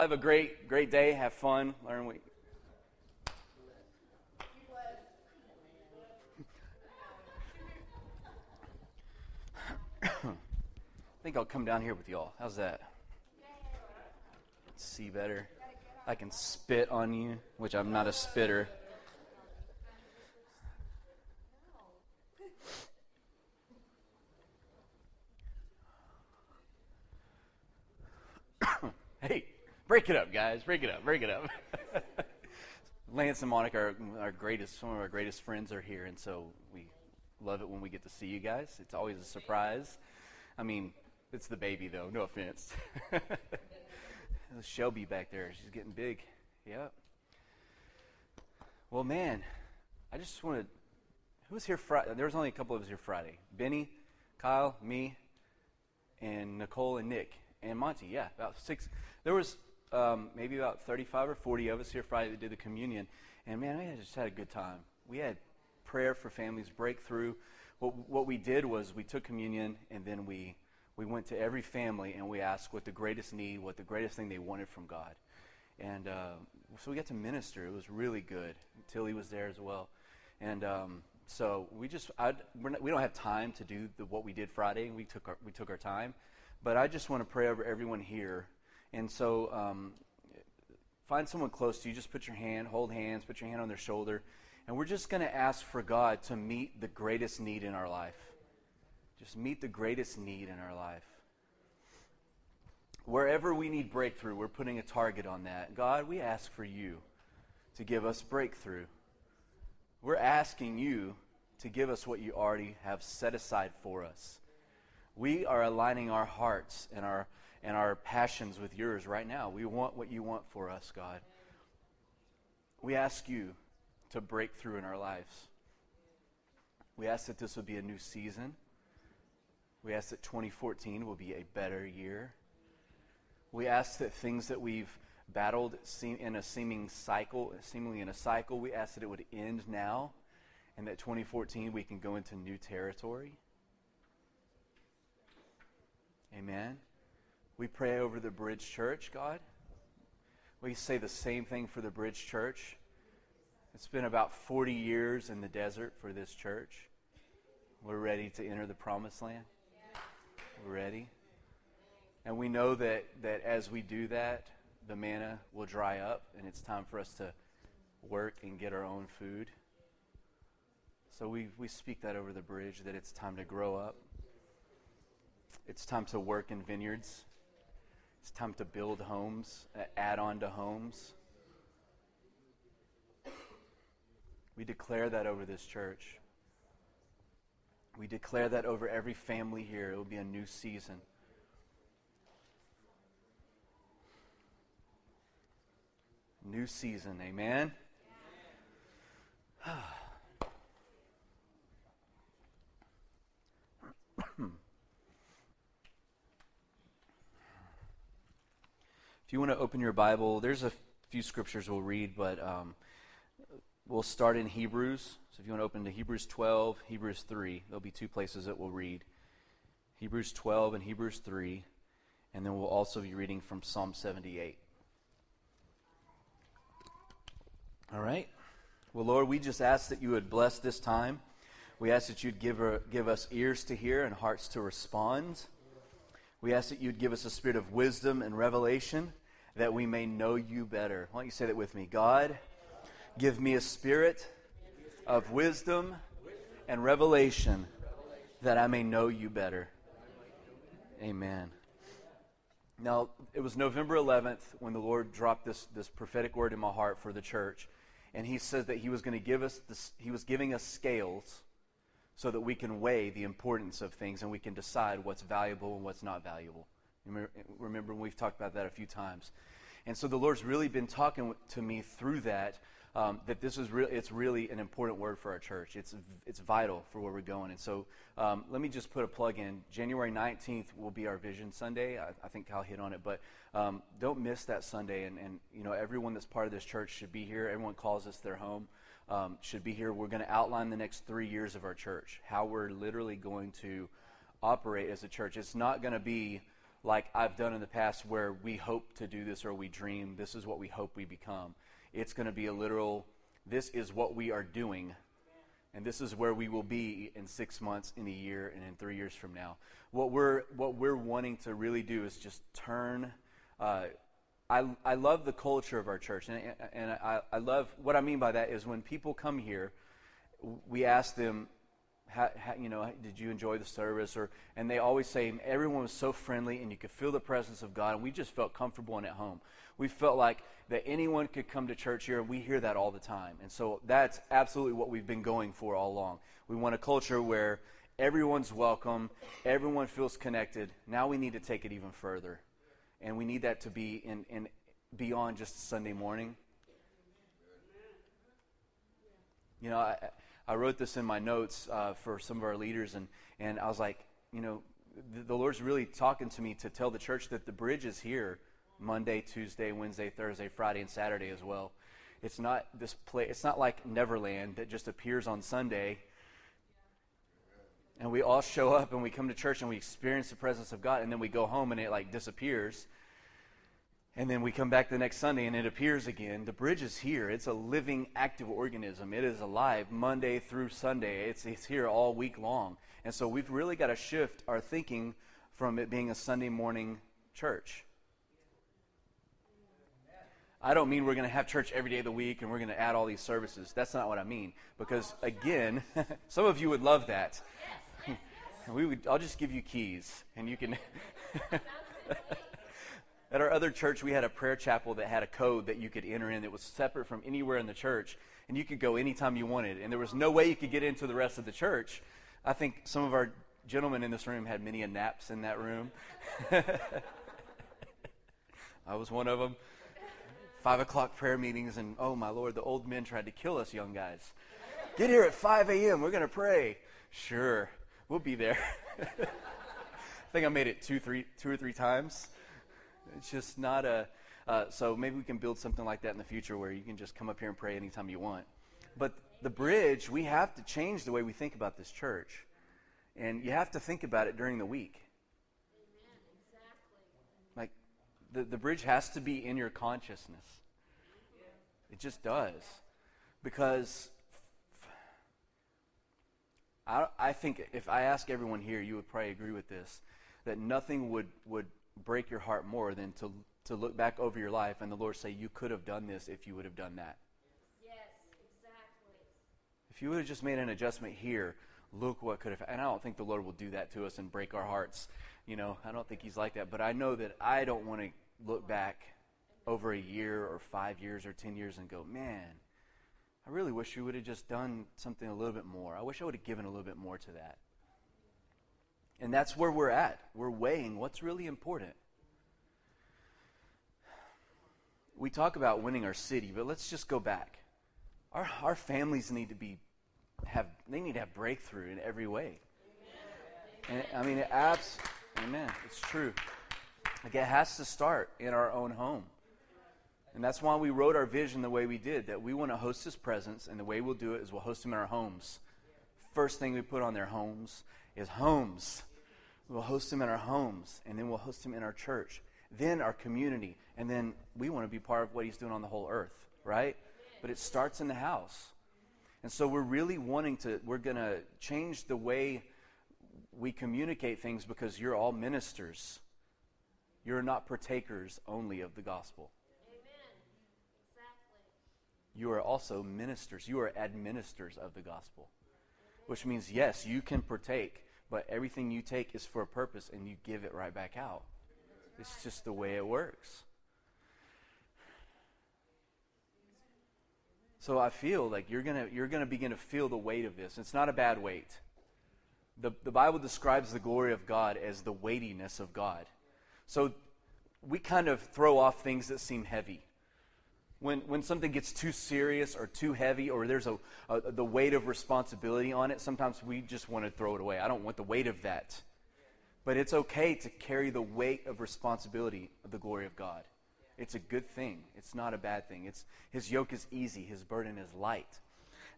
Have a great, great day. Have fun. Learn what. I think I'll come down here with y'all. How's that? See better. I can spit on you, which I'm not a spitter. hey, break it up, guys. Break it up. Break it up. Lance and Monica are our greatest, some of our greatest friends are here, and so we love it when we get to see you guys. It's always a surprise. I mean, it's the baby, though. No offense. Shelby back there, she's getting big. Yep. Well, man, I just wanted. Who was here Friday? There was only a couple of us here Friday. Benny, Kyle, me, and Nicole and Nick and Monty. Yeah, about six. There was um, maybe about 35 or 40 of us here Friday that did the communion. And man, I just had a good time. We had prayer for families, breakthrough. What, what we did was we took communion and then we, we went to every family and we asked what the greatest need, what the greatest thing they wanted from God. And uh, so we got to minister. It was really good. Tilly was there as well. And um, so we just, I'd, not, we don't have time to do the, what we did Friday. And we took our, we took our time. But I just want to pray over everyone here. And so um, find someone close to you. Just put your hand, hold hands, put your hand on their shoulder. And we're just going to ask for God to meet the greatest need in our life. Just meet the greatest need in our life. Wherever we need breakthrough, we're putting a target on that. God, we ask for you to give us breakthrough. We're asking you to give us what you already have set aside for us. We are aligning our hearts and our and our passions with yours right now. We want what you want for us, God. We ask you to break through in our lives. We ask that this would be a new season. We ask that 2014 will be a better year. We ask that things that we've battled in a seeming cycle, seemingly in a cycle, we ask that it would end now and that 2014 we can go into new territory. Amen. We pray over the Bridge Church, God. We say the same thing for the Bridge Church. It's been about 40 years in the desert for this church. We're ready to enter the promised land. We're ready. And we know that, that as we do that, the manna will dry up, and it's time for us to work and get our own food. So we, we speak that over the bridge that it's time to grow up. It's time to work in vineyards. It's time to build homes, uh, add on to homes. We declare that over this church. We declare that over every family here. It will be a new season. New season. Amen. If you want to open your Bible, there's a few scriptures we'll read, but um, we'll start in Hebrews. So if you want to open to Hebrews 12, Hebrews 3, there'll be two places that we'll read Hebrews 12 and Hebrews 3, and then we'll also be reading from Psalm 78. All right? Well, Lord, we just ask that you would bless this time. We ask that you'd give, give us ears to hear and hearts to respond. We ask that you'd give us a spirit of wisdom and revelation that we may know you better. Why don't you say that with me? God, give me a spirit of wisdom and revelation that I may know you better. Amen. Now, it was November 11th when the Lord dropped this, this prophetic word in my heart for the church. And he said that he was going to give us this, he was giving us scales so that we can weigh the importance of things and we can decide what's valuable and what's not valuable. Remember, we've talked about that a few times. And so the Lord's really been talking to me through that. Um, that this is really it's really an important word for our church. It's it's vital for where we're going. And so um, let me just put a plug in. January 19th will be our Vision Sunday. I, I think Kyle hit on it, but um, don't miss that Sunday. And, and you know everyone that's part of this church should be here. Everyone calls us their home. Um, should be here. We're going to outline the next three years of our church, how we're literally going to operate as a church. It's not going to be like I've done in the past where we hope to do this or we dream, this is what we hope we become. It's going to be a literal, this is what we are doing. And this is where we will be in six months, in a year, and in three years from now. What we're, what we're wanting to really do is just turn. Uh, I, I love the culture of our church. And, and I, I love what I mean by that is when people come here, we ask them, how, how, you know, did you enjoy the service? Or, and they always say everyone was so friendly and you could feel the presence of God. And we just felt comfortable and at home. We felt like that anyone could come to church here. And we hear that all the time. And so that's absolutely what we've been going for all along. We want a culture where everyone's welcome, everyone feels connected. Now we need to take it even further. And we need that to be in, in beyond just Sunday morning. You know, I, I wrote this in my notes uh, for some of our leaders, and, and I was like, you know, the, the Lord's really talking to me to tell the church that the bridge is here Monday, Tuesday, Wednesday, Thursday, Friday, and Saturday as well. It's not this place. It's not like Neverland that just appears on Sunday, and we all show up and we come to church and we experience the presence of God, and then we go home and it like disappears and then we come back the next Sunday and it appears again. The bridge is here. It's a living, active organism. It is alive Monday through Sunday. It's, it's here all week long. And so we've really got to shift our thinking from it being a Sunday morning church. I don't mean we're going to have church every day of the week and we're going to add all these services. That's not what I mean. Because, again, some of you would love that. we would, I'll just give you keys and you can. At our other church, we had a prayer chapel that had a code that you could enter in that was separate from anywhere in the church, and you could go anytime you wanted. And there was no way you could get into the rest of the church. I think some of our gentlemen in this room had many a naps in that room. I was one of them. Five o'clock prayer meetings, and oh my Lord, the old men tried to kill us young guys. Get here at 5 a.m. We're going to pray. Sure, we'll be there. I think I made it two, three, two or three times. It's just not a. Uh, so maybe we can build something like that in the future where you can just come up here and pray anytime you want. But the bridge, we have to change the way we think about this church. And you have to think about it during the week. Like, the, the bridge has to be in your consciousness. It just does. Because I, I think if I ask everyone here, you would probably agree with this, that nothing would, would break your heart more than to, to look back over your life and the Lord say, You could have done this if you would have done that. Yes, exactly. If you would have just made an adjustment here, look what could have. And I don't think the Lord will do that to us and break our hearts. You know, I don't think He's like that. But I know that I don't want to look back over a year or five years or ten years and go, Man, I really wish you would have just done something a little bit more. I wish I would have given a little bit more to that. And that's where we're at. We're weighing what's really important. We talk about winning our city, but let's just go back. Our, our families need to be have they need to have breakthrough in every way. And, I mean, it abs, amen. It's true. Like it has to start in our own home. And that's why we wrote our vision the way we did, that we want to host his presence, and the way we'll do it is we'll host him in our homes. First thing we put on their homes is homes. We'll host him in our homes, and then we'll host him in our church, then our community, and then we want to be part of what he's doing on the whole earth, right? But it starts in the house. And so we're really wanting to, we're going to change the way we communicate things because you're all ministers. You're not partakers only of the gospel. Amen. Exactly. You are also ministers. You are administrators of the gospel. Which means, yes, you can partake but everything you take is for a purpose and you give it right back out. It's just the way it works. So I feel like you're gonna you're gonna begin to feel the weight of this. It's not a bad weight. The the Bible describes the glory of God as the weightiness of God. So we kind of throw off things that seem heavy when, when something gets too serious or too heavy or there's a, a, the weight of responsibility on it, sometimes we just want to throw it away. I don't want the weight of that. But it's okay to carry the weight of responsibility of the glory of God. It's a good thing. It's not a bad thing. It's, his yoke is easy, his burden is light.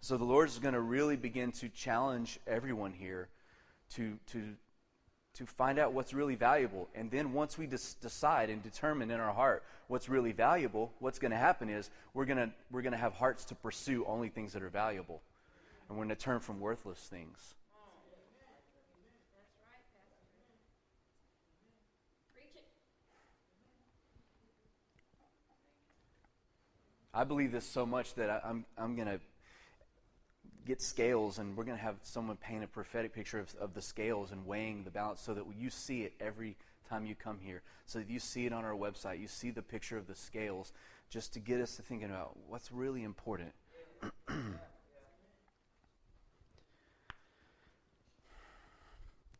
So the Lord is going to really begin to challenge everyone here to, to to find out what's really valuable. And then once we des- decide and determine in our heart what's really valuable, what's going to happen is we're going to we're going to have hearts to pursue only things that are valuable. And we're going to turn from worthless things. I believe this so much that I, I'm, I'm going to get scales and we're going to have someone paint a prophetic picture of, of the scales and weighing the balance so that you see it every time you come here. So that you see it on our website, you see the picture of the scales just to get us to thinking about what's really important.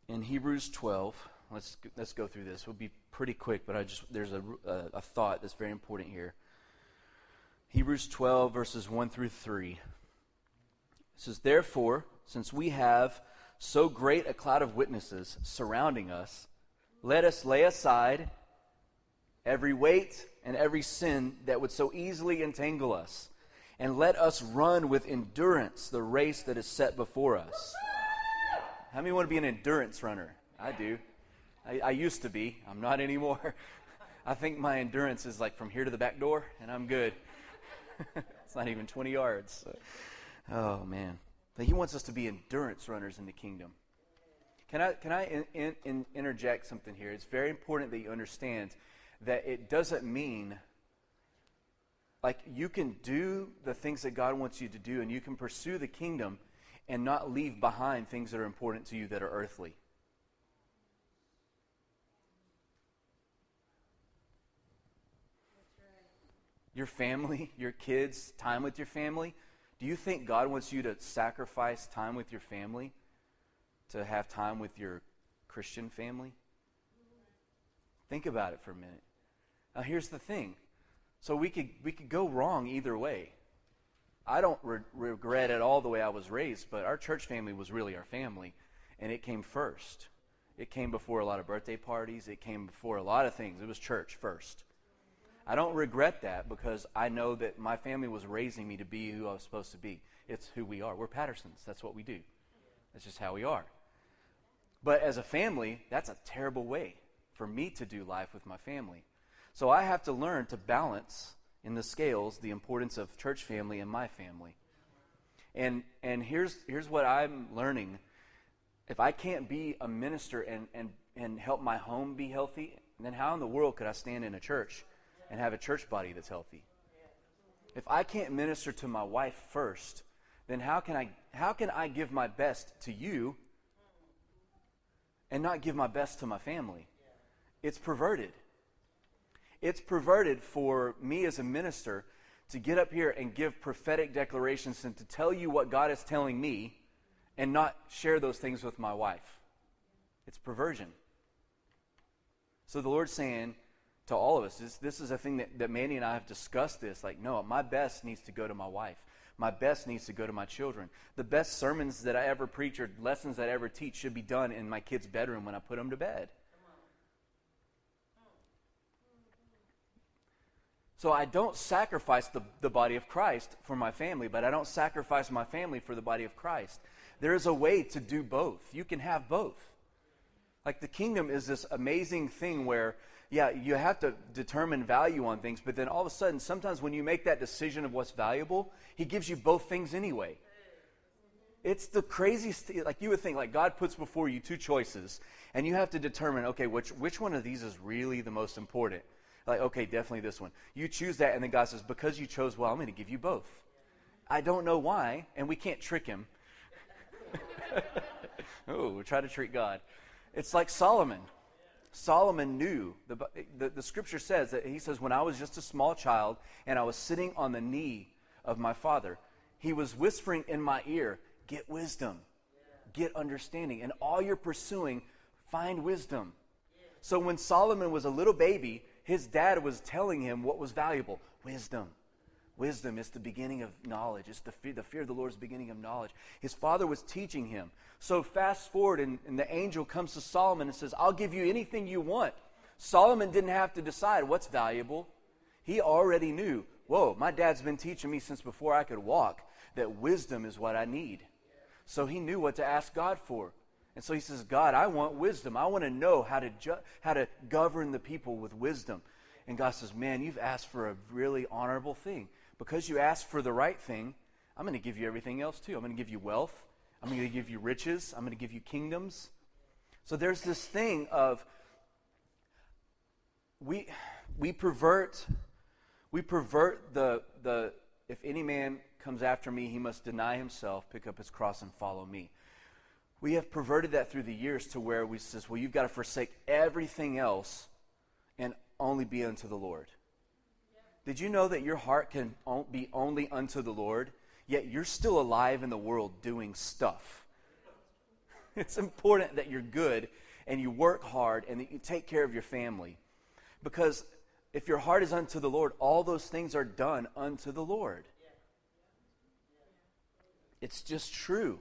In Hebrews 12, let's let's go through this. We'll be pretty quick, but I just there's a, a, a thought that's very important here. Hebrews 12 verses 1 through 3. It says, Therefore, since we have so great a cloud of witnesses surrounding us, let us lay aside every weight and every sin that would so easily entangle us, and let us run with endurance the race that is set before us. How many want to be an endurance runner? I do. I, I used to be. I'm not anymore. I think my endurance is like from here to the back door, and I'm good. it's not even 20 yards. So. Oh, man. But he wants us to be endurance runners in the kingdom. Can I, can I in, in, in interject something here? It's very important that you understand that it doesn't mean like you can do the things that God wants you to do and you can pursue the kingdom and not leave behind things that are important to you that are earthly. Your family, your kids, time with your family. Do you think God wants you to sacrifice time with your family to have time with your Christian family? Think about it for a minute. Now, here's the thing. So we could we could go wrong either way. I don't re- regret at all the way I was raised, but our church family was really our family, and it came first. It came before a lot of birthday parties. It came before a lot of things. It was church first. I don't regret that because I know that my family was raising me to be who I was supposed to be. It's who we are. We're Pattersons. That's what we do. That's just how we are. But as a family, that's a terrible way for me to do life with my family. So I have to learn to balance in the scales the importance of church family and my family. And and here's here's what I'm learning. If I can't be a minister and, and, and help my home be healthy, then how in the world could I stand in a church and have a church body that's healthy? If I can't minister to my wife first, then how can I how can I give my best to you and not give my best to my family? It's perverted. It's perverted for me as a minister to get up here and give prophetic declarations and to tell you what God is telling me and not share those things with my wife. It's perversion. So the Lord's saying to all of us, this, this is a thing that, that Mandy and I have discussed this. Like, no, my best needs to go to my wife. My best needs to go to my children. The best sermons that I ever preach or lessons that I ever teach should be done in my kid's bedroom when I put them to bed. So I don't sacrifice the, the body of Christ for my family, but I don't sacrifice my family for the body of Christ. There is a way to do both. You can have both. Like the kingdom is this amazing thing where, yeah, you have to determine value on things, but then all of a sudden, sometimes when you make that decision of what's valuable, He gives you both things anyway. It's the craziest, like you would think, like God puts before you two choices, and you have to determine, okay, which, which one of these is really the most important? Like, okay, definitely this one. You choose that, and then God says, because you chose well, I'm going to give you both. I don't know why, and we can't trick him. oh, try to treat God. It's like Solomon. Solomon knew, the, the, the scripture says that he says, when I was just a small child and I was sitting on the knee of my father, he was whispering in my ear, Get wisdom, get understanding. And all you're pursuing, find wisdom. So when Solomon was a little baby, his dad was telling him what was valuable wisdom. Wisdom is the beginning of knowledge. It's the fear, the fear of the Lord is the beginning of knowledge. His father was teaching him. So fast forward, and, and the angel comes to Solomon and says, I'll give you anything you want. Solomon didn't have to decide what's valuable. He already knew, whoa, my dad's been teaching me since before I could walk that wisdom is what I need. So he knew what to ask God for. And so he says, God, I want wisdom. I want to know how to, ju- how to govern the people with wisdom. And God says, Man, you've asked for a really honorable thing. Because you asked for the right thing, I'm going to give you everything else too. I'm going to give you wealth. I'm going to give you riches. I'm going to give you kingdoms. So there's this thing of we we pervert we pervert the the if any man comes after me, he must deny himself, pick up his cross, and follow me. We have perverted that through the years to where we says, well, you've got to forsake everything else and only be unto the Lord. Did you know that your heart can be only unto the Lord, yet you're still alive in the world doing stuff? It's important that you're good and you work hard and that you take care of your family. Because if your heart is unto the Lord, all those things are done unto the Lord. It's just true.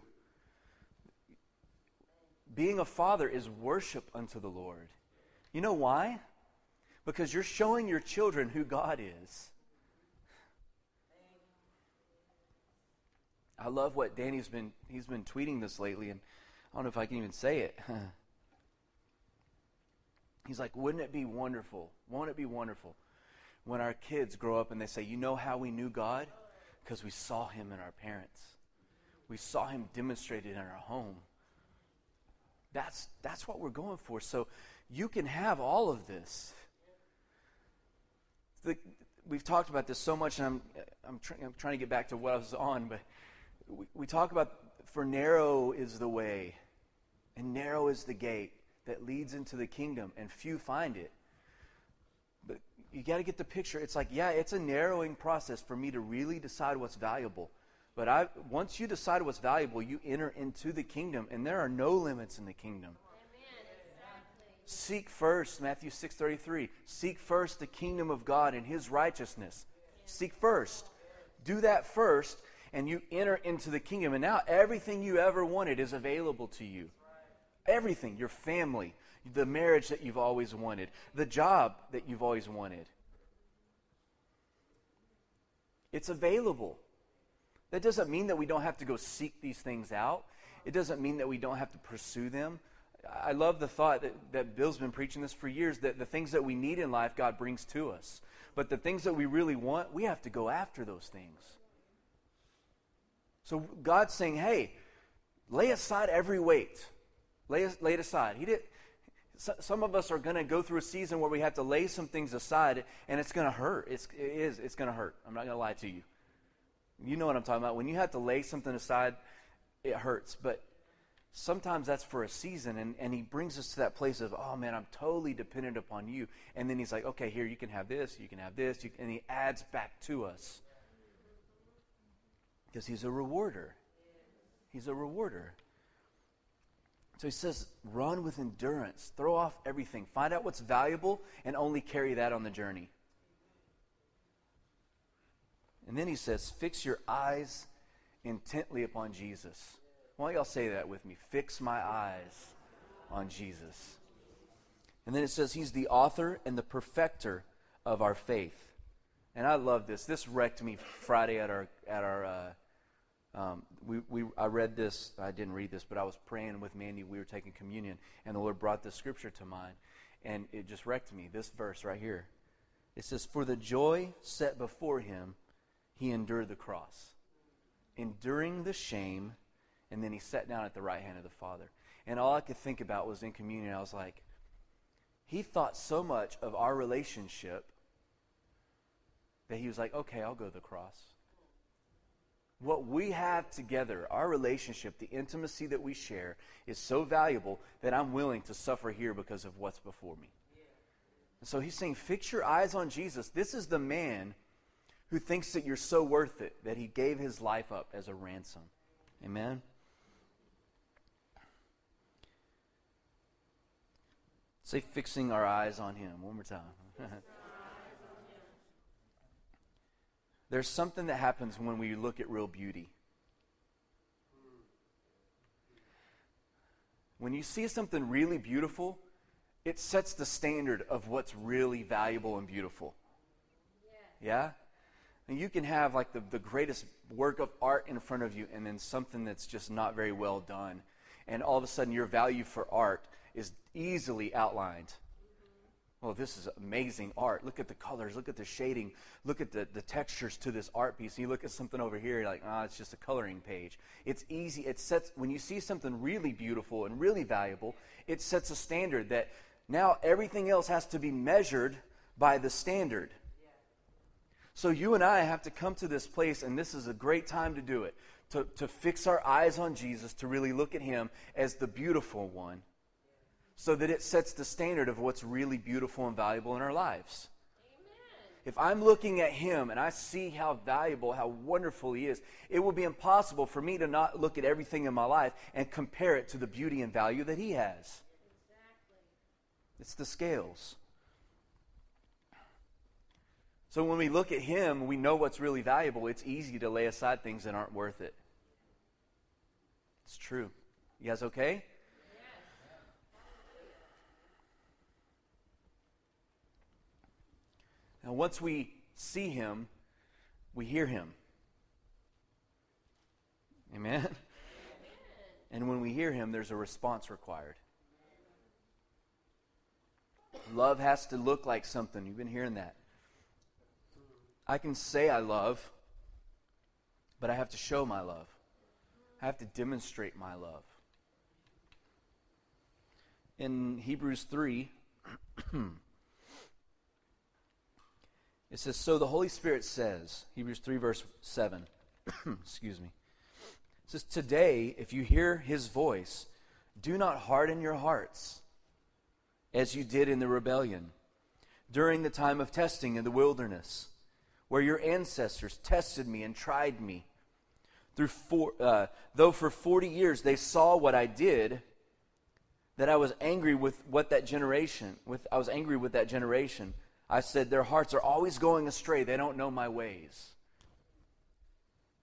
Being a father is worship unto the Lord. You know why? Because you're showing your children who God is. I love what Danny's been he's been tweeting this lately and I don't know if I can even say it. He's like, wouldn't it be wonderful? Won't it be wonderful when our kids grow up and they say, you know how we knew God? Because we saw him in our parents. We saw him demonstrated in our home. That's, that's what we're going for. So you can have all of this. The, we've talked about this so much, and I'm, I'm, tr- I'm, trying to get back to what I was on, but we, we talk about for narrow is the way, and narrow is the gate that leads into the kingdom, and few find it. But you got to get the picture. It's like, yeah, it's a narrowing process for me to really decide what's valuable. But I, once you decide what's valuable, you enter into the kingdom, and there are no limits in the kingdom. Seek first, Matthew 6:33. Seek first the kingdom of God and his righteousness. Seek first. Do that first, and you enter into the kingdom. And now everything you ever wanted is available to you. Everything, your family, the marriage that you've always wanted, the job that you've always wanted. It's available. That doesn't mean that we don't have to go seek these things out. It doesn't mean that we don't have to pursue them. I love the thought that, that Bill's been preaching this for years that the things that we need in life, God brings to us. But the things that we really want, we have to go after those things. So God's saying, hey, lay aside every weight. Lay, lay it aside. He did, some of us are going to go through a season where we have to lay some things aside, and it's going to hurt. It's, it is. It's going to hurt. I'm not going to lie to you. You know what I'm talking about. When you have to lay something aside, it hurts. But sometimes that's for a season, and, and he brings us to that place of, oh man, I'm totally dependent upon you. And then he's like, okay, here, you can have this, you can have this, and he adds back to us. Because he's a rewarder. He's a rewarder. So he says, run with endurance, throw off everything, find out what's valuable, and only carry that on the journey. And then he says, fix your eyes intently upon Jesus. Why don't y'all say that with me? Fix my eyes on Jesus. And then it says, He's the author and the perfecter of our faith. And I love this. This wrecked me Friday at our at our uh, um, we, we, I read this, I didn't read this, but I was praying with Mandy. We were taking communion, and the Lord brought this scripture to mind, and it just wrecked me. This verse right here. It says, For the joy set before him, he endured the cross, enduring the shame, and then he sat down at the right hand of the Father. And all I could think about was in communion, I was like, he thought so much of our relationship that he was like, okay, I'll go to the cross what we have together, our relationship, the intimacy that we share, is so valuable that I'm willing to suffer here because of what's before me. And so he's saying, fix your eyes on Jesus. This is the man who thinks that you're so worth it that he gave his life up as a ransom. Amen? Say, fixing our eyes on him. One more time. There's something that happens when we look at real beauty. When you see something really beautiful, it sets the standard of what's really valuable and beautiful. Yeah? And you can have like the, the greatest work of art in front of you and then something that's just not very well done. and all of a sudden your value for art is easily outlined. Well, this is amazing art. Look at the colors. Look at the shading. Look at the, the textures to this art piece. You look at something over here, you're like, ah, oh, it's just a coloring page. It's easy. It sets, when you see something really beautiful and really valuable, it sets a standard that now everything else has to be measured by the standard. So you and I have to come to this place, and this is a great time to do it, to, to fix our eyes on Jesus, to really look at him as the beautiful one so that it sets the standard of what's really beautiful and valuable in our lives. If I'm looking at him and I see how valuable, how wonderful he is, it will be impossible for me to not look at everything in my life and compare it to the beauty and value that he has. Exactly. It's the scales. So when we look at him, we know what's really valuable. It's easy to lay aside things that aren't worth it. It's true. You guys okay? Now, once we see him, we hear him. Amen? And when we hear him, there's a response required. Love has to look like something. You've been hearing that. I can say I love, but I have to show my love. I have to demonstrate my love. In Hebrews 3, It says, So the Holy Spirit says, Hebrews 3, verse 7, excuse me. It says, Today, if you hear his voice, do not harden your hearts as you did in the rebellion during the time of testing in the wilderness, where your ancestors tested me and tried me. Through four, uh, though for 40 years they saw what I did, that I was angry with what that generation, with, I was angry with that generation. I said, Their hearts are always going astray. They don't know my ways.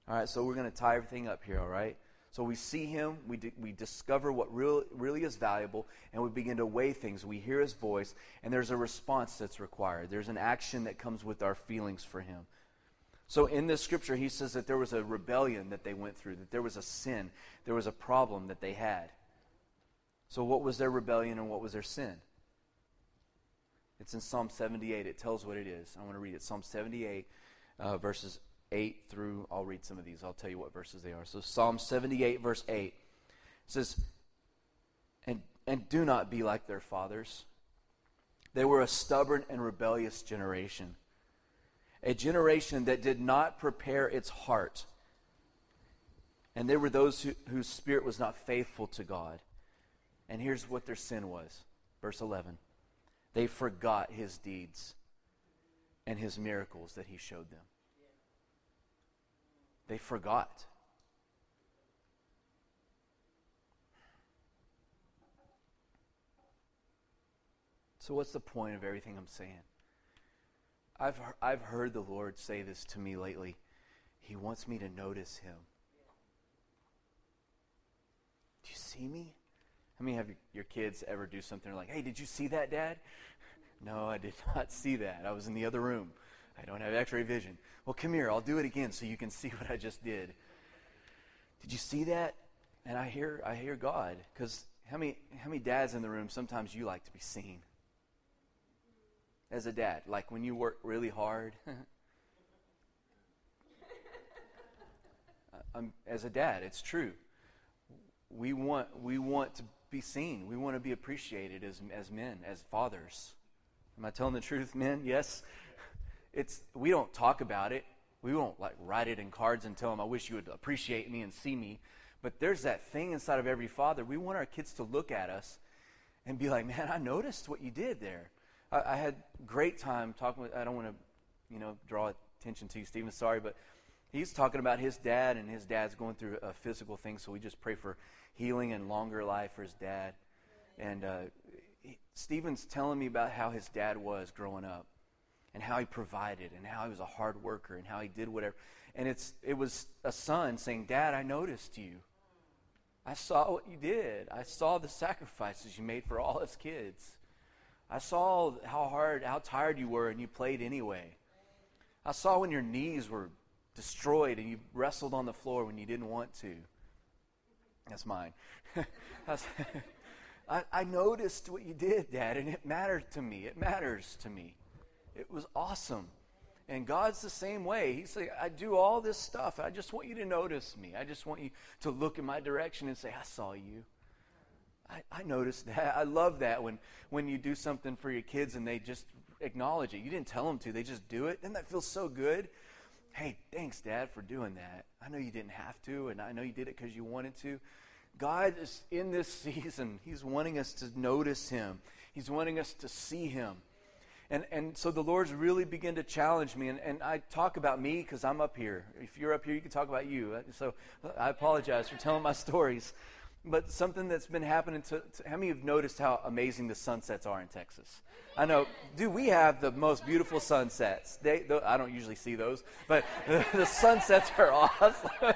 All right, so we're going to tie everything up here, all right? So we see him, we, d- we discover what real, really is valuable, and we begin to weigh things. We hear his voice, and there's a response that's required. There's an action that comes with our feelings for him. So in this scripture, he says that there was a rebellion that they went through, that there was a sin, there was a problem that they had. So, what was their rebellion and what was their sin? It's in Psalm 78. It tells what it is. I want to read it. Psalm 78, uh, verses 8 through, I'll read some of these. I'll tell you what verses they are. So Psalm 78, verse 8 says, and, and do not be like their fathers. They were a stubborn and rebellious generation, a generation that did not prepare its heart. And they were those who, whose spirit was not faithful to God. And here's what their sin was. Verse 11. They forgot his deeds and his miracles that he showed them. They forgot. So, what's the point of everything I'm saying? I've, I've heard the Lord say this to me lately. He wants me to notice him. Do you see me? How many have your kids ever do something like, hey, did you see that, Dad? No, I did not see that. I was in the other room. I don't have x ray vision. Well, come here. I'll do it again so you can see what I just did. Did you see that? And I hear, I hear God. Because how many, how many dads in the room sometimes you like to be seen? As a dad, like when you work really hard. Um, as a dad, it's true. We want, we want to be seen. We want to be appreciated as, as men, as fathers. Am I telling the truth, men? Yes. It's we don't talk about it. We won't like write it in cards and tell them, "I wish you would appreciate me and see me." But there's that thing inside of every father. We want our kids to look at us and be like, "Man, I noticed what you did there." I, I had great time talking with. I don't want to, you know, draw attention to you, Stephen. Sorry, but he's talking about his dad, and his dad's going through a physical thing. So we just pray for healing and longer life for his dad. And uh, Stephen's telling me about how his dad was growing up and how he provided and how he was a hard worker and how he did whatever. And it's, it was a son saying, Dad, I noticed you. I saw what you did. I saw the sacrifices you made for all his kids. I saw how hard, how tired you were, and you played anyway. I saw when your knees were destroyed and you wrestled on the floor when you didn't want to. That's mine. I, I noticed what you did, Dad, and it mattered to me. It matters to me. It was awesome. And God's the same way. He's like, I do all this stuff. I just want you to notice me. I just want you to look in my direction and say, I saw you. I, I noticed that. I love that when, when you do something for your kids and they just acknowledge it. You didn't tell them to, they just do it. Doesn't that feel so good? Hey, thanks, Dad, for doing that. I know you didn't have to, and I know you did it because you wanted to. God is in this season, He's wanting us to notice Him, He's wanting us to see Him. And, and so the Lord's really begin to challenge me. And, and I talk about me because I'm up here. If you're up here, you can talk about you. Uh, so uh, I apologize for telling my stories. But something that's been happening to, to how many of you have noticed how amazing the sunsets are in Texas? I know, dude, we have the most beautiful sunsets. They, the, I don't usually see those, but the sunsets are awesome.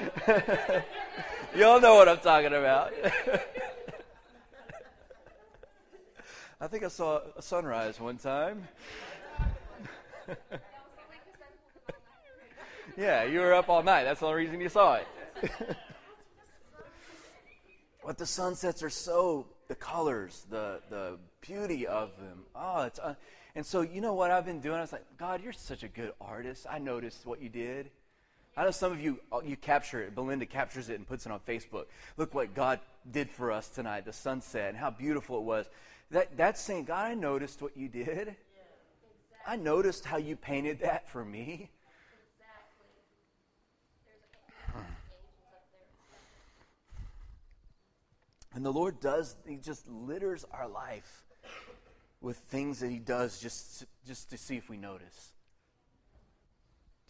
Y'all know what I'm talking about. I think I saw a sunrise one time. yeah, you were up all night. That's the only reason you saw it. but the sunsets are so the colors, the the beauty of them. Oh, it's uh, and so you know what I've been doing. I was like, God, you're such a good artist. I noticed what you did. I know some of you uh, you capture it. Belinda captures it and puts it on Facebook. Look what God did for us tonight, the sunset, and how beautiful it was. That, that's saying, God, I noticed what you did. Yeah, exactly. I noticed how you painted that for me. And the Lord does, He just litters our life with things that He does just, just to see if we notice.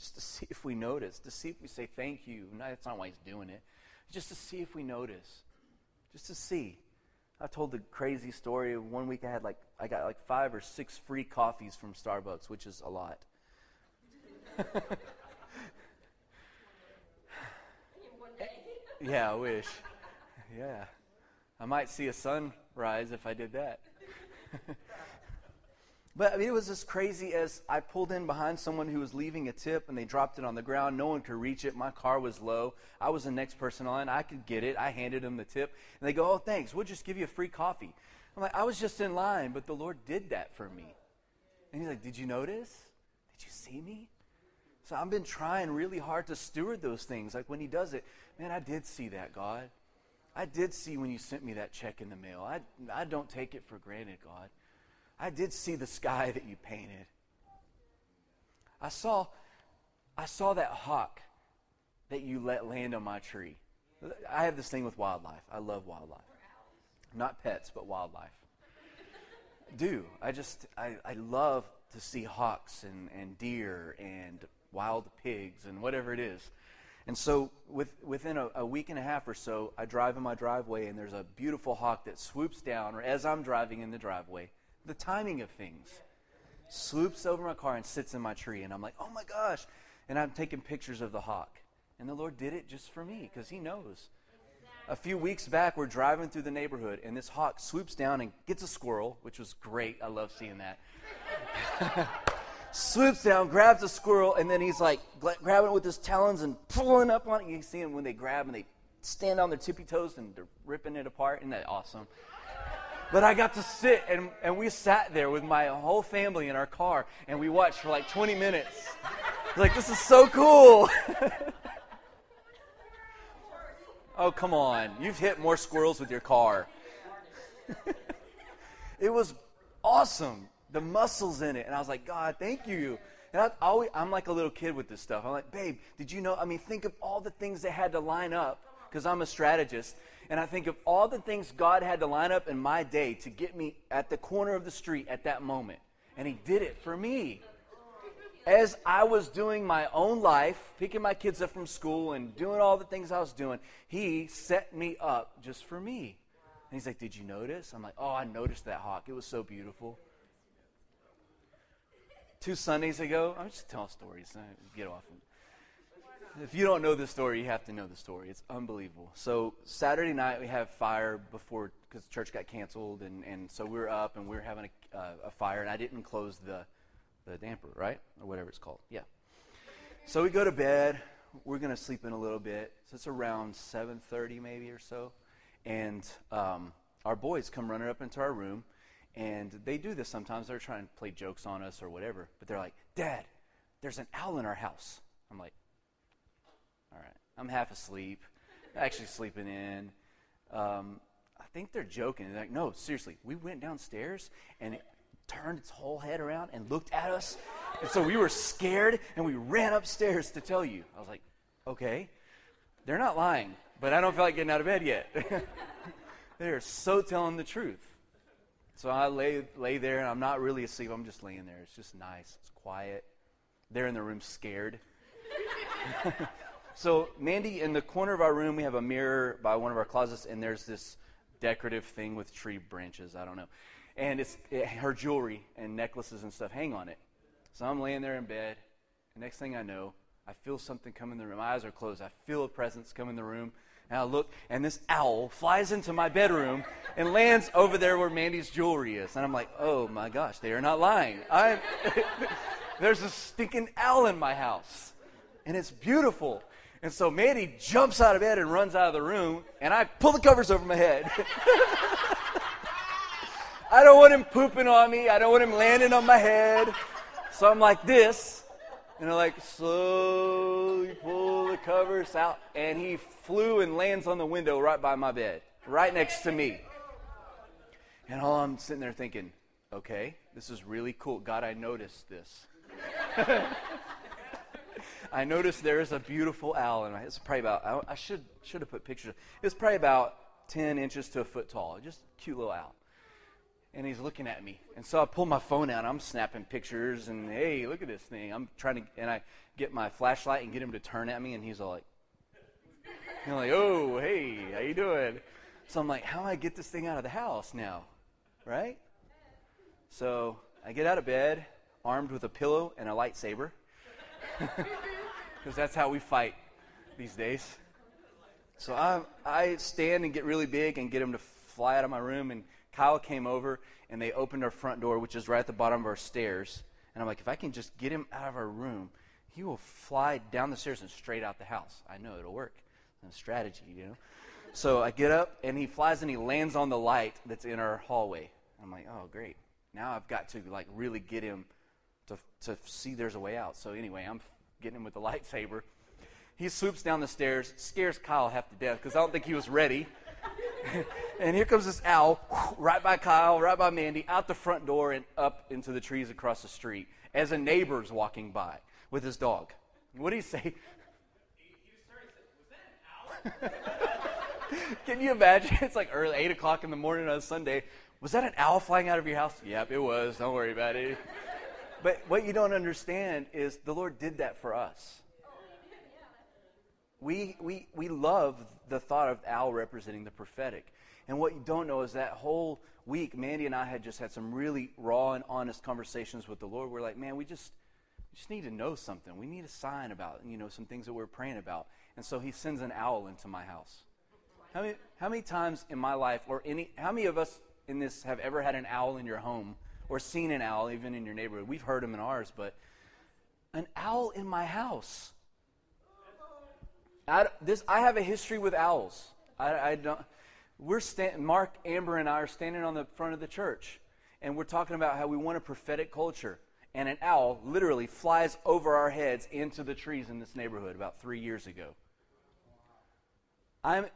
Just to see if we notice, to see if we say thank you. No, that's not why He's doing it. Just to see if we notice. Just to see. I told the crazy story one week I had like I got like five or six free coffees from Starbucks, which is a lot. yeah, I wish. Yeah. I might see a sunrise if I did that. But I mean, it was as crazy as I pulled in behind someone who was leaving a tip and they dropped it on the ground. No one could reach it. My car was low. I was the next person on. I could get it. I handed them the tip. And they go, Oh, thanks. We'll just give you a free coffee. I'm like, I was just in line, but the Lord did that for me. And He's like, Did you notice? Did you see me? So I've been trying really hard to steward those things. Like when He does it, man, I did see that, God. I did see when you sent me that check in the mail. I, I don't take it for granted, God. I did see the sky that you painted. I saw, I saw that hawk that you let land on my tree. I have this thing with wildlife. I love wildlife. Not pets, but wildlife. do. I just, I, I love to see hawks and, and deer and wild pigs and whatever it is. And so, with, within a, a, week and a half or so, I drive in my driveway, and there's a beautiful hawk that swoops down, or as I'm driving in the driveway, the timing of things. Swoops over my car and sits in my tree, and I'm like, oh my gosh. And I'm taking pictures of the hawk. And the Lord did it just for me because He knows. A few weeks back, we're driving through the neighborhood, and this hawk swoops down and gets a squirrel, which was great. I love seeing that. swoops down, grabs a squirrel, and then he's like grabbing it with his talons and pulling up on it. You see him when they grab and they stand on their tippy toes and they're ripping it apart. Isn't that awesome? But I got to sit and, and we sat there with my whole family in our car and we watched for like 20 minutes. Like, this is so cool. oh, come on. You've hit more squirrels with your car. it was awesome. The muscles in it. And I was like, God, thank you. And I always, I'm like a little kid with this stuff. I'm like, babe, did you know? I mean, think of all the things that had to line up because I'm a strategist. And I think of all the things God had to line up in my day to get me at the corner of the street at that moment. And He did it for me. As I was doing my own life, picking my kids up from school and doing all the things I was doing, He set me up just for me. And He's like, Did you notice? I'm like, Oh, I noticed that hawk. It was so beautiful. Two Sundays ago, I'm just telling stories. Get off. If you don't know the story, you have to know the story. It's unbelievable. So Saturday night we have fire before because church got canceled, and, and so we are up and we are having a, uh, a fire, and I didn't close the the damper, right, or whatever it's called. Yeah. So we go to bed. we're to sleep in a little bit. So it's around 7:30 maybe or so, and um, our boys come running up into our room, and they do this sometimes. They're trying to play jokes on us or whatever, but they're like, "Dad, there's an owl in our house." I'm like, "All right." I'm half asleep, actually sleeping in. Um, I think they're joking. They're like, "No, seriously." We went downstairs and it turned its whole head around and looked at us, and so we were scared and we ran upstairs to tell you. I was like, "Okay." They're not lying, but I don't feel like getting out of bed yet. They're so telling the truth. So I lay, lay there, and I'm not really asleep. I'm just laying there. It's just nice. It's quiet. They're in the room scared. so, Mandy, in the corner of our room, we have a mirror by one of our closets, and there's this decorative thing with tree branches. I don't know. And it's it, her jewelry and necklaces and stuff hang on it. So I'm laying there in bed. Next thing I know, I feel something come in the room. My eyes are closed. I feel a presence come in the room. And I look, and this owl flies into my bedroom and lands over there where Mandy's jewelry is. And I'm like, oh my gosh, they are not lying. i there's a stinking owl in my house. And it's beautiful. And so Mandy jumps out of bed and runs out of the room, and I pull the covers over my head. I don't want him pooping on me. I don't want him landing on my head. So I'm like this, and I like slowly pull the covers out, and he flew and lands on the window right by my bed, right next to me. And all I'm sitting there thinking, okay, this is really cool. God, I noticed this. I noticed there is a beautiful owl, and it's probably about, I, should, should have put pictures. It's probably about 10 inches to a foot tall. Just cute little owl and he's looking at me. And so I pull my phone out. And I'm snapping pictures, and hey, look at this thing. I'm trying to, and I get my flashlight and get him to turn at me, and he's all like, you like, oh, hey, how you doing? So I'm like, how do I get this thing out of the house now, right? So I get out of bed, armed with a pillow and a lightsaber, because that's how we fight these days. So I, I stand and get really big and get him to fly out of my room and Kyle came over and they opened our front door, which is right at the bottom of our stairs. And I'm like, if I can just get him out of our room, he will fly down the stairs and straight out the house. I know it'll work. a strategy, you know. So I get up and he flies and he lands on the light that's in our hallway. I'm like, oh great. Now I've got to like really get him to to see there's a way out. So anyway, I'm getting him with the lightsaber. He swoops down the stairs, scares Kyle half to death because I don't think he was ready. and here comes this owl, right by Kyle, right by Mandy, out the front door and up into the trees across the street as a neighbor's walking by with his dog. What do you say? Can you imagine? It's like early, 8 o'clock in the morning on a Sunday. Was that an owl flying out of your house? Yep, it was. Don't worry about it. But what you don't understand is the Lord did that for us we, we, we love the thought of owl representing the prophetic. And what you don't know is that whole week, Mandy and I had just had some really raw and honest conversations with the Lord. We're like, man, we just, we just need to know something. We need a sign about, you know, some things that we're praying about. And so he sends an owl into my house. How many, how many times in my life, or any, how many of us in this have ever had an owl in your home or seen an owl even in your neighborhood? We've heard them in ours, but an owl in my house. I, this, I have a history with owls. I, I don't. We're stand, Mark, Amber, and I are standing on the front of the church, and we're talking about how we want a prophetic culture. And an owl literally flies over our heads into the trees in this neighborhood about three years ago. I'm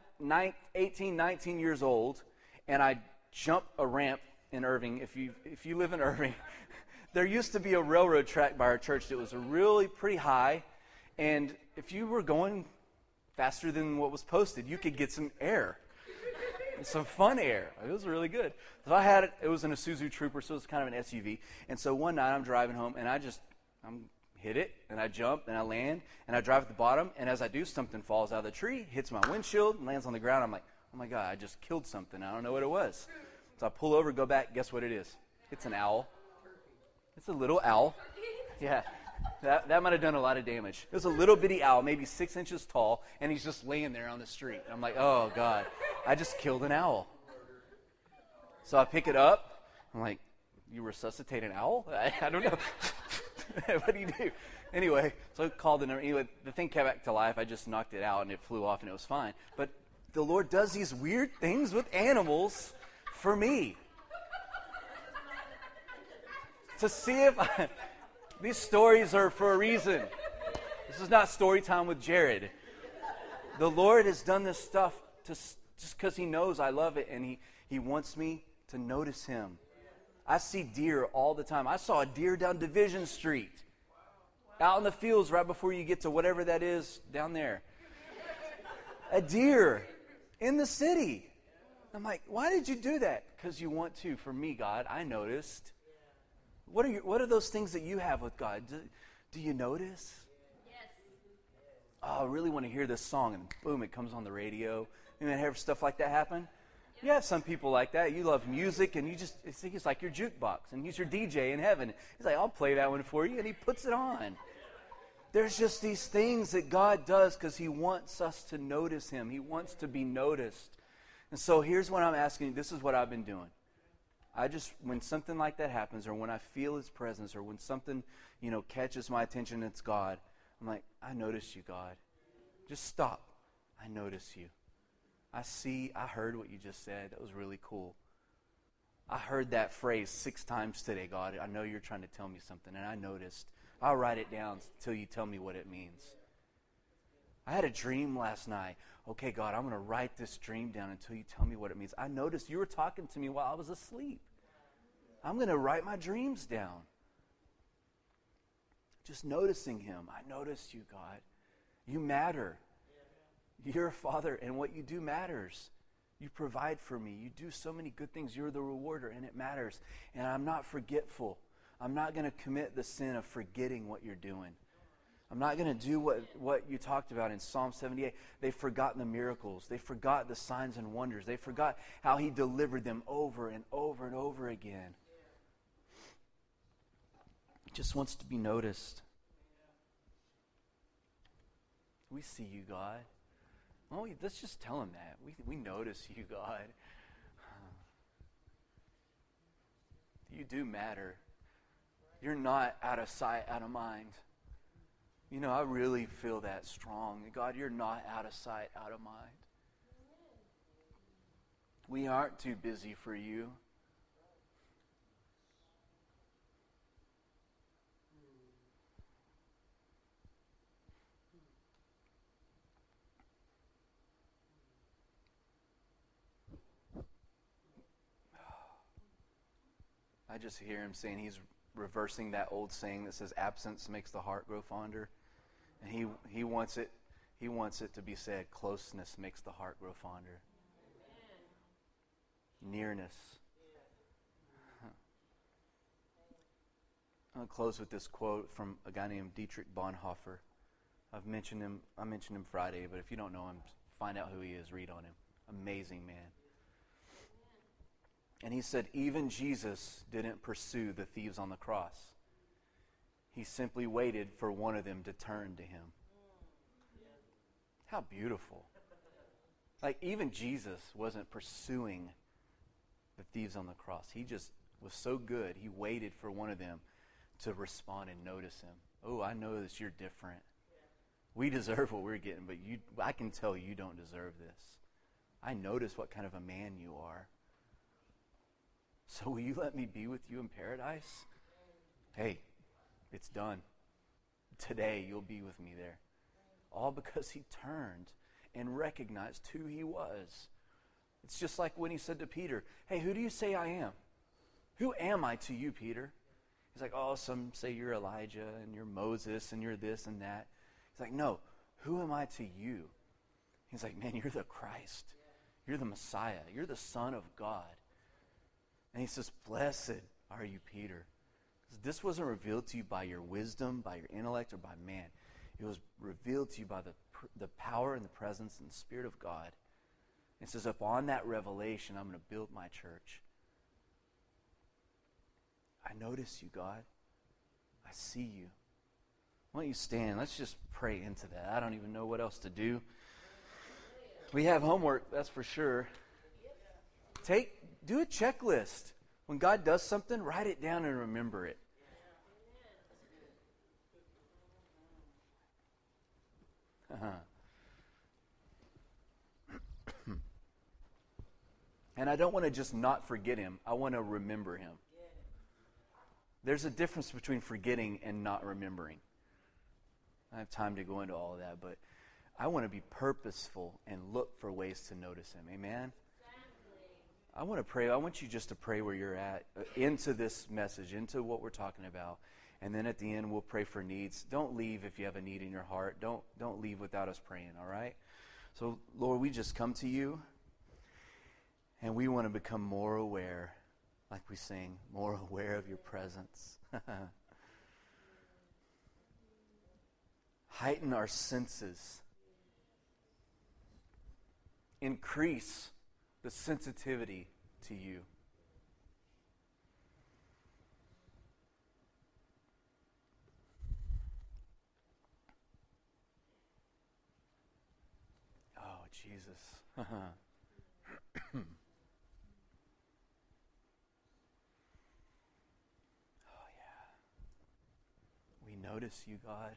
18, 19 years old, and I jump a ramp in Irving. If you if you live in Irving, there used to be a railroad track by our church that was really pretty high, and if you were going faster than what was posted. You could get some air, some fun air. It was really good. So I had it. It was an Isuzu Trooper, so it was kind of an SUV. And so one night I'm driving home, and I just I'm hit it, and I jump, and I land, and I drive at the bottom. And as I do, something falls out of the tree, hits my windshield, and lands on the ground. I'm like, oh my god, I just killed something. I don't know what it was. So I pull over, go back. Guess what it is? It's an owl. It's a little owl. Yeah. That, that might have done a lot of damage. It was a little bitty owl, maybe six inches tall, and he's just laying there on the street. I'm like, oh, God, I just killed an owl. So I pick it up. I'm like, you resuscitate an owl? I, I don't know. what do you do? Anyway, so I called the number. Anyway, the thing came back to life. I just knocked it out and it flew off and it was fine. But the Lord does these weird things with animals for me. to see if I, these stories are for a reason. This is not story time with Jared. The Lord has done this stuff to, just because He knows I love it and he, he wants me to notice Him. I see deer all the time. I saw a deer down Division Street, out in the fields right before you get to whatever that is down there. A deer in the city. I'm like, why did you do that? Because you want to. For me, God, I noticed. What are, your, what are those things that you have with God? Do, do you notice? Yes. Oh, I really want to hear this song, and boom, it comes on the radio. You know, have stuff like that happen? You have some people like that. You love music, and you just think it's like your jukebox, and he's your DJ in heaven. He's like, I'll play that one for you, and he puts it on. There's just these things that God does because he wants us to notice him. He wants to be noticed. And so here's what I'm asking. You. This is what I've been doing. I just, when something like that happens, or when I feel His presence, or when something, you know, catches my attention, it's God. I'm like, I notice you, God. Just stop. I notice you. I see, I heard what you just said. That was really cool. I heard that phrase six times today, God. I know you're trying to tell me something, and I noticed. I'll write it down until you tell me what it means. I had a dream last night. Okay, God, I'm going to write this dream down until you tell me what it means. I noticed you were talking to me while I was asleep. I'm going to write my dreams down. Just noticing Him. I noticed you, God. You matter. You're a father, and what you do matters. You provide for me. You do so many good things. You're the rewarder, and it matters. And I'm not forgetful. I'm not going to commit the sin of forgetting what you're doing. I'm not going to do what, what you talked about in Psalm 78. They forgot the miracles. They forgot the signs and wonders. They forgot how he delivered them over and over and over again. Just wants to be noticed. We see you, God. Oh, let's just tell him that. We, we notice you, God. You do matter. You're not out of sight, out of mind. You know, I really feel that strong. God, you're not out of sight, out of mind. We aren't too busy for you. I just hear him saying he's reversing that old saying that says absence makes the heart grow fonder. And he, he wants it he wants it to be said closeness makes the heart grow fonder. Amen. Nearness. Going to close with this quote from a guy named Dietrich Bonhoeffer. I've mentioned him I mentioned him Friday, but if you don't know him, find out who he is, read on him. Amazing man. And he said, even Jesus didn't pursue the thieves on the cross. He simply waited for one of them to turn to him. How beautiful. Like, even Jesus wasn't pursuing the thieves on the cross. He just was so good, he waited for one of them to respond and notice him. Oh, I know that you're different. We deserve what we're getting, but you, I can tell you don't deserve this. I notice what kind of a man you are. So will you let me be with you in paradise? Hey, it's done. Today you'll be with me there. All because he turned and recognized who he was. It's just like when he said to Peter, Hey, who do you say I am? Who am I to you, Peter? He's like, Oh, some say you're Elijah and you're Moses and you're this and that. He's like, No, who am I to you? He's like, Man, you're the Christ. You're the Messiah. You're the Son of God. And he says, Blessed are you, Peter. This wasn't revealed to you by your wisdom, by your intellect, or by man. It was revealed to you by the, the power and the presence and the Spirit of God. It says, Upon that revelation, I'm going to build my church. I notice you, God. I see you. Why don't you stand? Let's just pray into that. I don't even know what else to do. We have homework, that's for sure. Take do a checklist. When God does something, write it down and remember it. Uh-huh. And I don't want to just not forget him. I want to remember him. There's a difference between forgetting and not remembering. I have time to go into all of that, but I want to be purposeful and look for ways to notice him. Amen. I want to pray. I want you just to pray where you're at uh, into this message, into what we're talking about. And then at the end, we'll pray for needs. Don't leave if you have a need in your heart. Don't, don't leave without us praying, all right? So, Lord, we just come to you and we want to become more aware, like we sing, more aware of your presence. Heighten our senses, increase the sensitivity to you. Oh, Jesus. oh, yeah. We notice you, God.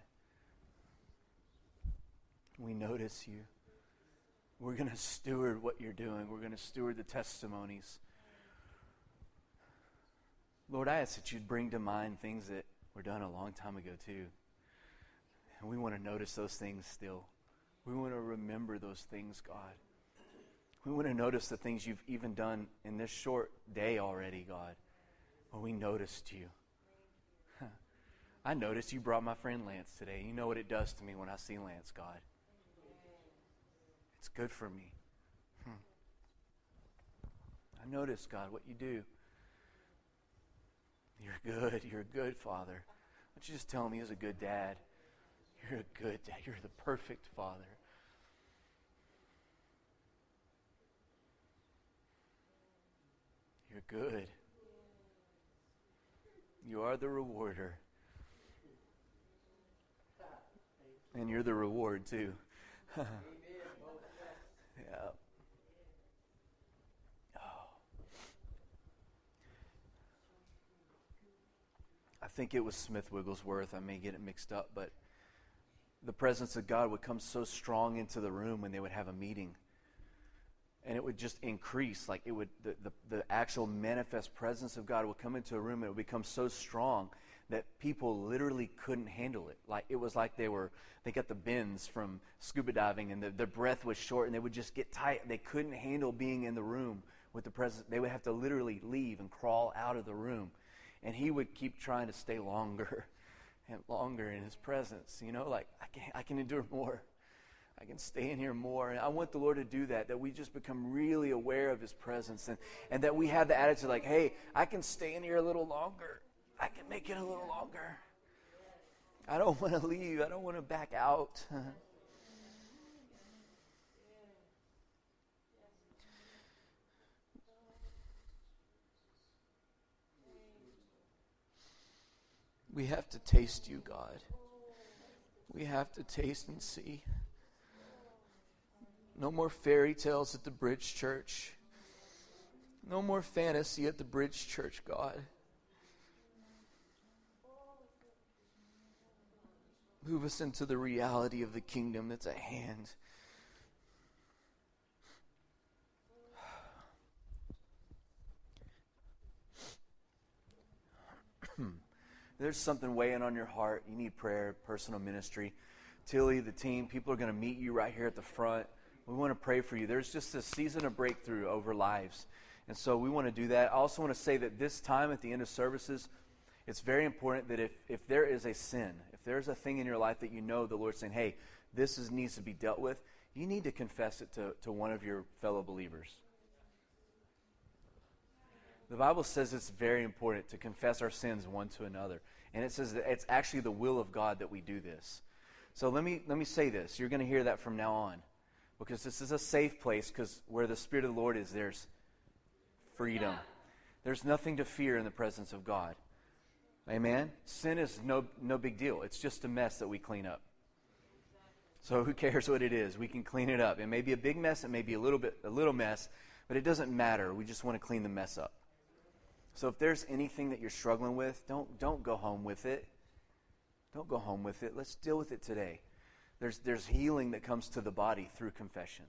We notice you. We're going to steward what you're doing. We're going to steward the testimonies. Lord, I ask that you'd bring to mind things that were done a long time ago, too. And we want to notice those things still. We want to remember those things, God. We want to notice the things you've even done in this short day already, God. When we noticed you. I noticed you brought my friend Lance today. You know what it does to me when I see Lance, God. It's good for me. Hmm. I notice, God, what you do. You're good. You're a good father. Don't you just tell him he's a good dad? You're a good dad. You're the perfect father. You're good. You are the rewarder. And you're the reward, too. Yeah. Oh. I think it was Smith Wigglesworth. I may get it mixed up, but the presence of God would come so strong into the room when they would have a meeting. And it would just increase. Like it would, the, the, the actual manifest presence of God would come into a room and it would become so strong that people literally couldn't handle it. Like it was like they were they got the bends from scuba diving and the, their breath was short and they would just get tight. They couldn't handle being in the room with the presence. They would have to literally leave and crawl out of the room. And he would keep trying to stay longer and longer in his presence. You know, like I can I can endure more. I can stay in here more. And I want the Lord to do that, that we just become really aware of his presence and, and that we have the attitude like, hey, I can stay in here a little longer. I can make it a little longer. I don't want to leave. I don't want to back out. we have to taste you, God. We have to taste and see. No more fairy tales at the Bridge Church. No more fantasy at the Bridge Church, God. Move us into the reality of the kingdom that's at hand. There's something weighing on your heart. You need prayer, personal ministry. Tilly, the team, people are going to meet you right here at the front. We want to pray for you. There's just a season of breakthrough over lives. And so we want to do that. I also want to say that this time at the end of services, it's very important that if, if there is a sin, there's a thing in your life that you know the Lord's saying, hey, this is, needs to be dealt with, you need to confess it to, to one of your fellow believers. The Bible says it's very important to confess our sins one to another. And it says that it's actually the will of God that we do this. So let me, let me say this. You're going to hear that from now on. Because this is a safe place, because where the Spirit of the Lord is, there's freedom. There's nothing to fear in the presence of God. Amen? Sin is no, no big deal. It's just a mess that we clean up. So who cares what it is? We can clean it up. It may be a big mess, it may be a little bit a little mess, but it doesn't matter. We just want to clean the mess up. So if there's anything that you're struggling with, don't don't go home with it. Don't go home with it. Let's deal with it today. there's, there's healing that comes to the body through confession.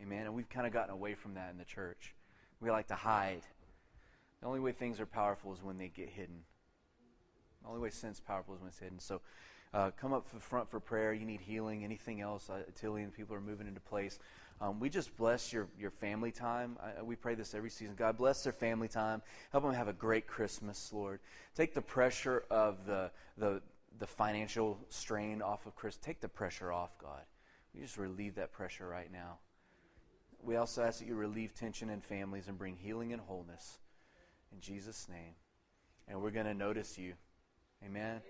Amen. And we've kind of gotten away from that in the church. We like to hide. The only way things are powerful is when they get hidden. The only way sin's powerful is when it's hidden. So uh, come up for front for prayer. You need healing, anything else. Uh, people are moving into place. Um, we just bless your, your family time. I, we pray this every season. God bless their family time. Help them have a great Christmas, Lord. Take the pressure of the, the, the financial strain off of Chris. Take the pressure off, God. We just relieve that pressure right now. We also ask that you relieve tension in families and bring healing and wholeness. In Jesus' name. And we're going to notice you. Amen.